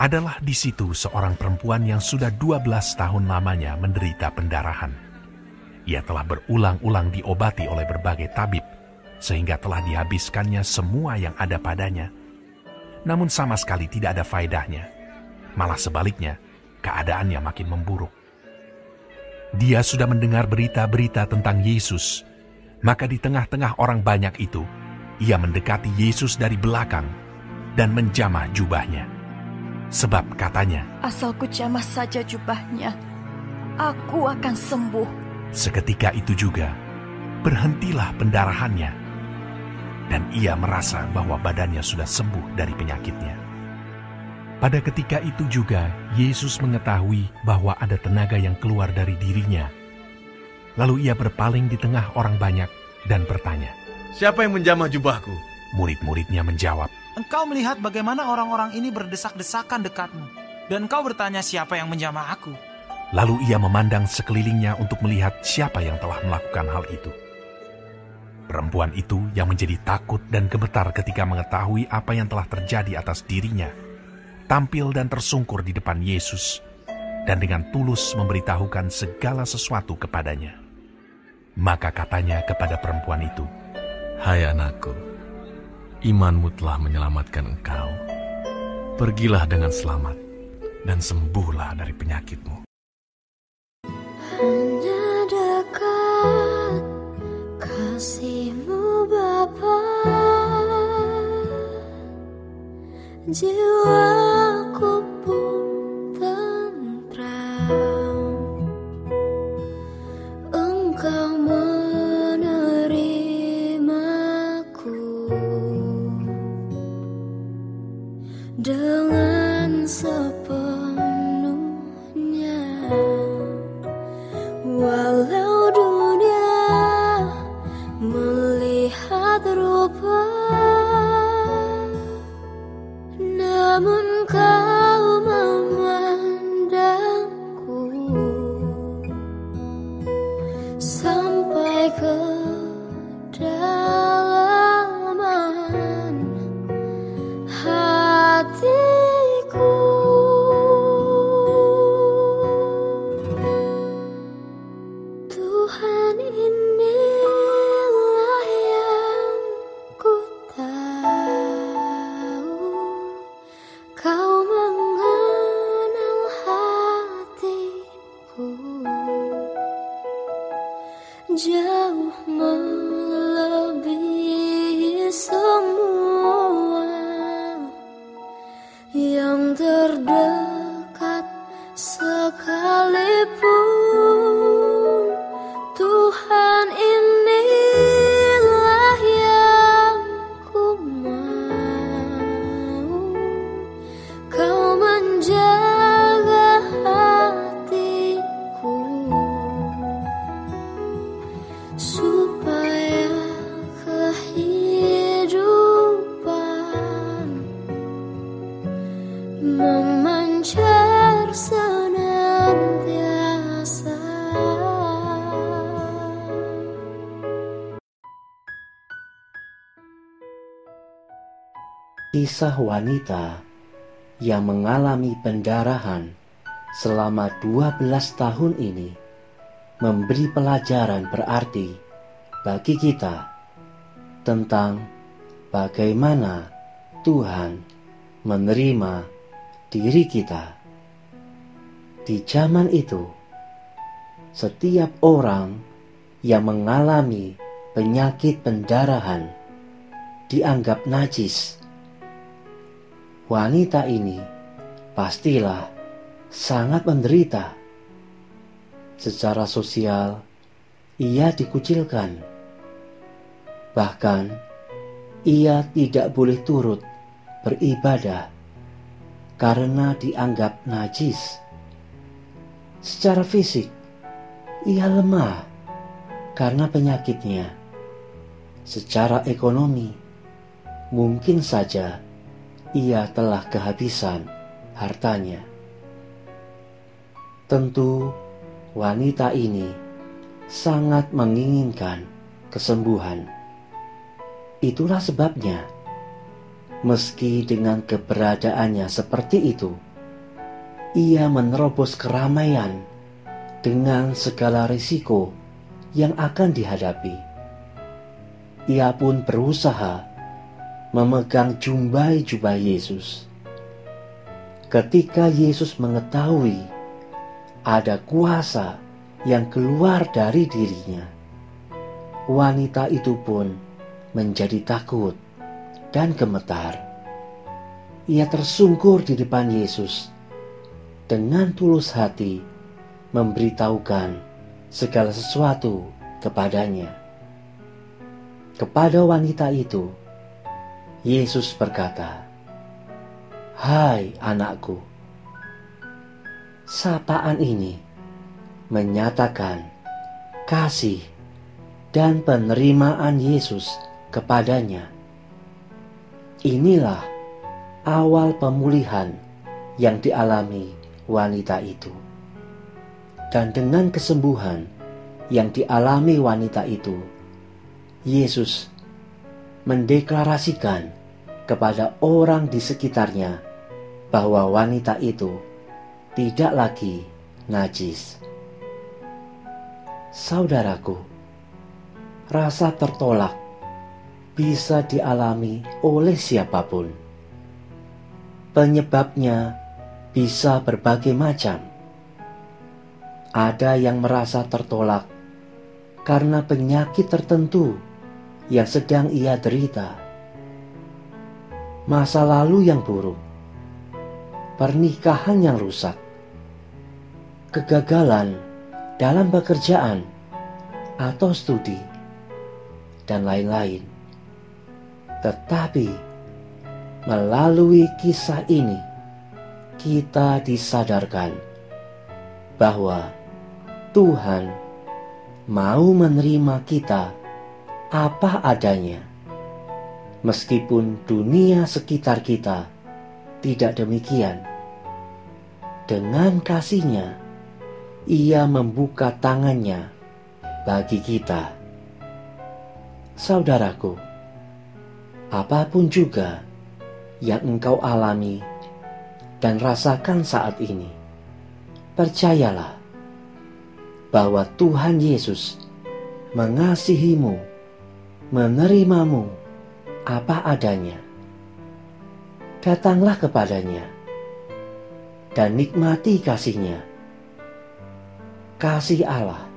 Adalah di situ seorang perempuan yang sudah 12 tahun lamanya menderita pendarahan. Ia telah berulang-ulang diobati oleh berbagai tabib, sehingga telah dihabiskannya semua yang ada padanya. Namun sama sekali tidak ada faedahnya. Malah sebaliknya, keadaannya makin memburuk. Dia sudah mendengar berita-berita tentang Yesus, maka di tengah-tengah orang banyak itu, ia mendekati Yesus dari belakang dan menjamah jubahnya. Sebab katanya, Asal ku jamah saja jubahnya, aku akan sembuh. seketika itu juga berhentilah pendarahannya, dan ia merasa bahwa badannya sudah sembuh dari penyakitnya. Pada ketika itu juga Yesus mengetahui bahwa ada tenaga yang keluar dari dirinya. Lalu ia berpaling di tengah orang banyak dan bertanya. Siapa yang menjamah jubahku? Murid-muridnya menjawab, Engkau melihat bagaimana orang-orang ini berdesak-desakan dekatmu. Dan engkau bertanya siapa yang menjamah aku. Lalu ia memandang sekelilingnya untuk melihat siapa yang telah melakukan hal itu. Perempuan itu yang menjadi takut dan gemetar ketika mengetahui apa yang telah terjadi atas dirinya, tampil dan tersungkur di depan Yesus, dan dengan tulus memberitahukan segala sesuatu kepadanya. Maka katanya kepada perempuan itu, Hai anakku, imanmu telah menyelamatkan engkau. Pergilah dengan selamat dan sembuhlah dari penyakitmu. Hanya dekat kasihmu Bapa Jiwaku Dengan sepenuhnya. Walau dunia melihat rupa Namun kau memandangku. Sampai ke Kisah wanita yang mengalami pendarahan selama 12 tahun ini memberi pelajaran berarti bagi kita tentang bagaimana Tuhan menerima diri kita. Di zaman itu, setiap orang yang mengalami penyakit pendarahan dianggap najis wanita ini pastilah sangat menderita. Secara sosial, ia dikucilkan. Bahkan, ia tidak boleh turut beribadah karena dianggap najis. Secara fisik, ia lemah karena penyakitnya. Secara ekonomi, mungkin saja ia telah kehabisan hartanya. Tentu, wanita ini sangat menginginkan kesembuhan. Itulah sebabnya, meski dengan keberadaannya seperti itu, ia menerobos keramaian dengan segala risiko yang akan dihadapi. Ia pun berusaha memegang jumbai jubah Yesus. Ketika Yesus mengetahui ada kuasa yang keluar dari dirinya, wanita itu pun menjadi takut dan gemetar. Ia tersungkur di depan Yesus dengan tulus hati memberitahukan segala sesuatu kepadanya. Kepada wanita itu, Yesus berkata, "Hai anakku, sapaan ini menyatakan kasih dan penerimaan Yesus kepadanya. Inilah awal pemulihan yang dialami wanita itu. Dan dengan kesembuhan yang dialami wanita itu, Yesus mendeklarasikan kepada orang di sekitarnya bahwa wanita itu tidak lagi najis. Saudaraku, rasa tertolak bisa dialami oleh siapa pun. Penyebabnya bisa berbagai macam. Ada yang merasa tertolak karena penyakit tertentu yang sedang ia derita, masa lalu yang buruk, pernikahan yang rusak, kegagalan dalam pekerjaan atau studi, dan lain-lain. Tetapi melalui kisah ini, kita disadarkan bahwa Tuhan mau menerima kita apa adanya, meskipun dunia sekitar kita tidak demikian. Dengan kasihnya, Ia membuka tangannya bagi kita. Saudaraku, apa pun juga yang engkau alami dan rasakan saat ini, percayalah bahwa Tuhan Yesus mengasihimu, menerimamu apa adanya. Datanglah kepadanya dan nikmati kasihnya. Kasih Allah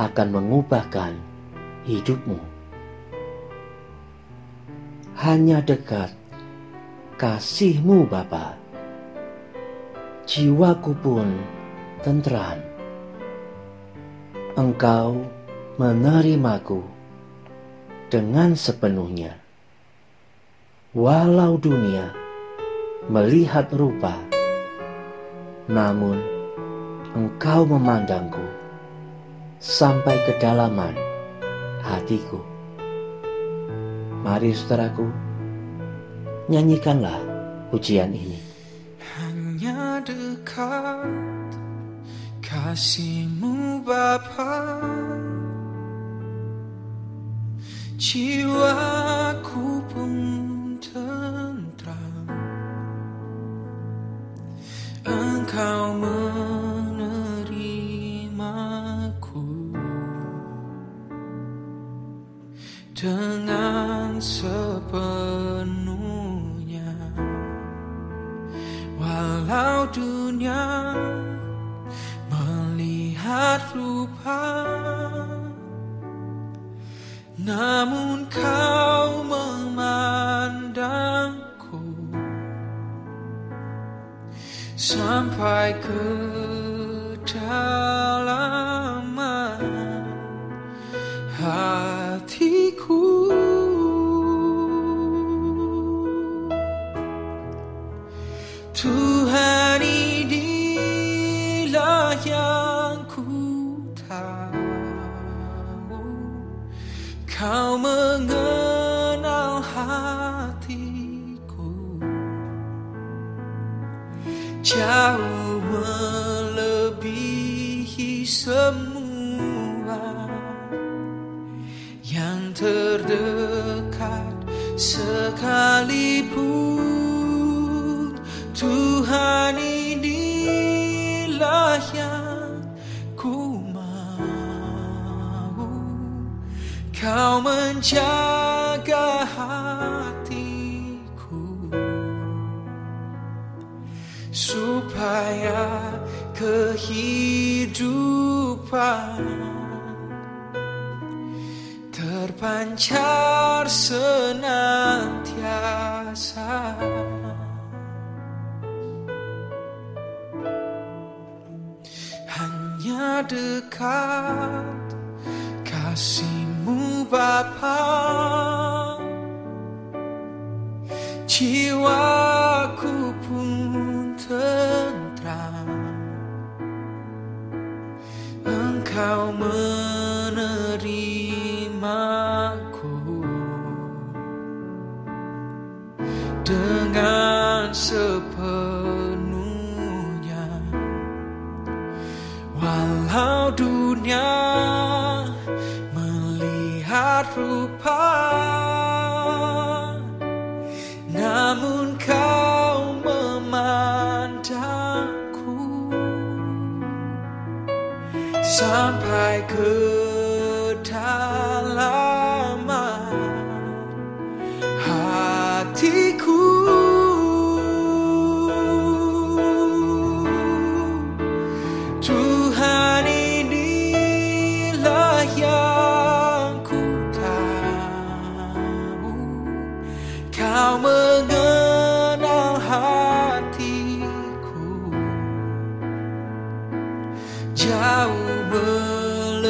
akan mengubahkan hidupmu. Hanya dekat kasihmu Bapa jiwaku pun tentram. Engkau menerimaku dengan sepenuhnya. Walau dunia melihat rupa, namun engkau memandangku sampai kedalaman hatiku. Mari saudaraku, nyanyikanlah pujian ini dekat kasihmu Bapa jiwaku pun tentram. Engkau menerimaku. Dengan sepenuh Walau dunia melihat rupa Namun kau memandangku Sampai ke dalaman hatiku. Tuhan inilah yang Kau mengenal hatiku. Jauh melebihi semua Yang terdekat sekalipun. Tuhan Kau menjaga hatiku Supaya kehidupan terpancar senantiasa. Hanya dekat kasihmu Bapa jiwaku pun tentram. Engkau menerimaku. Dengan sepenuhnya walau dunia melihat rupa jauh melebihi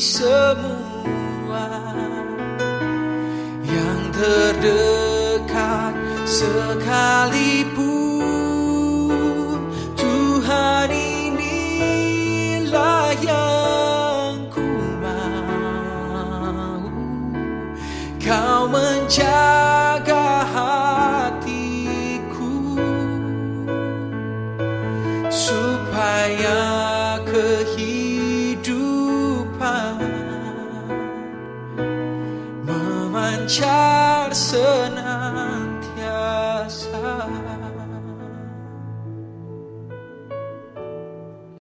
semua yang terdekat sekalipun. Tuhan inilah yang ku mau. Kau menjaga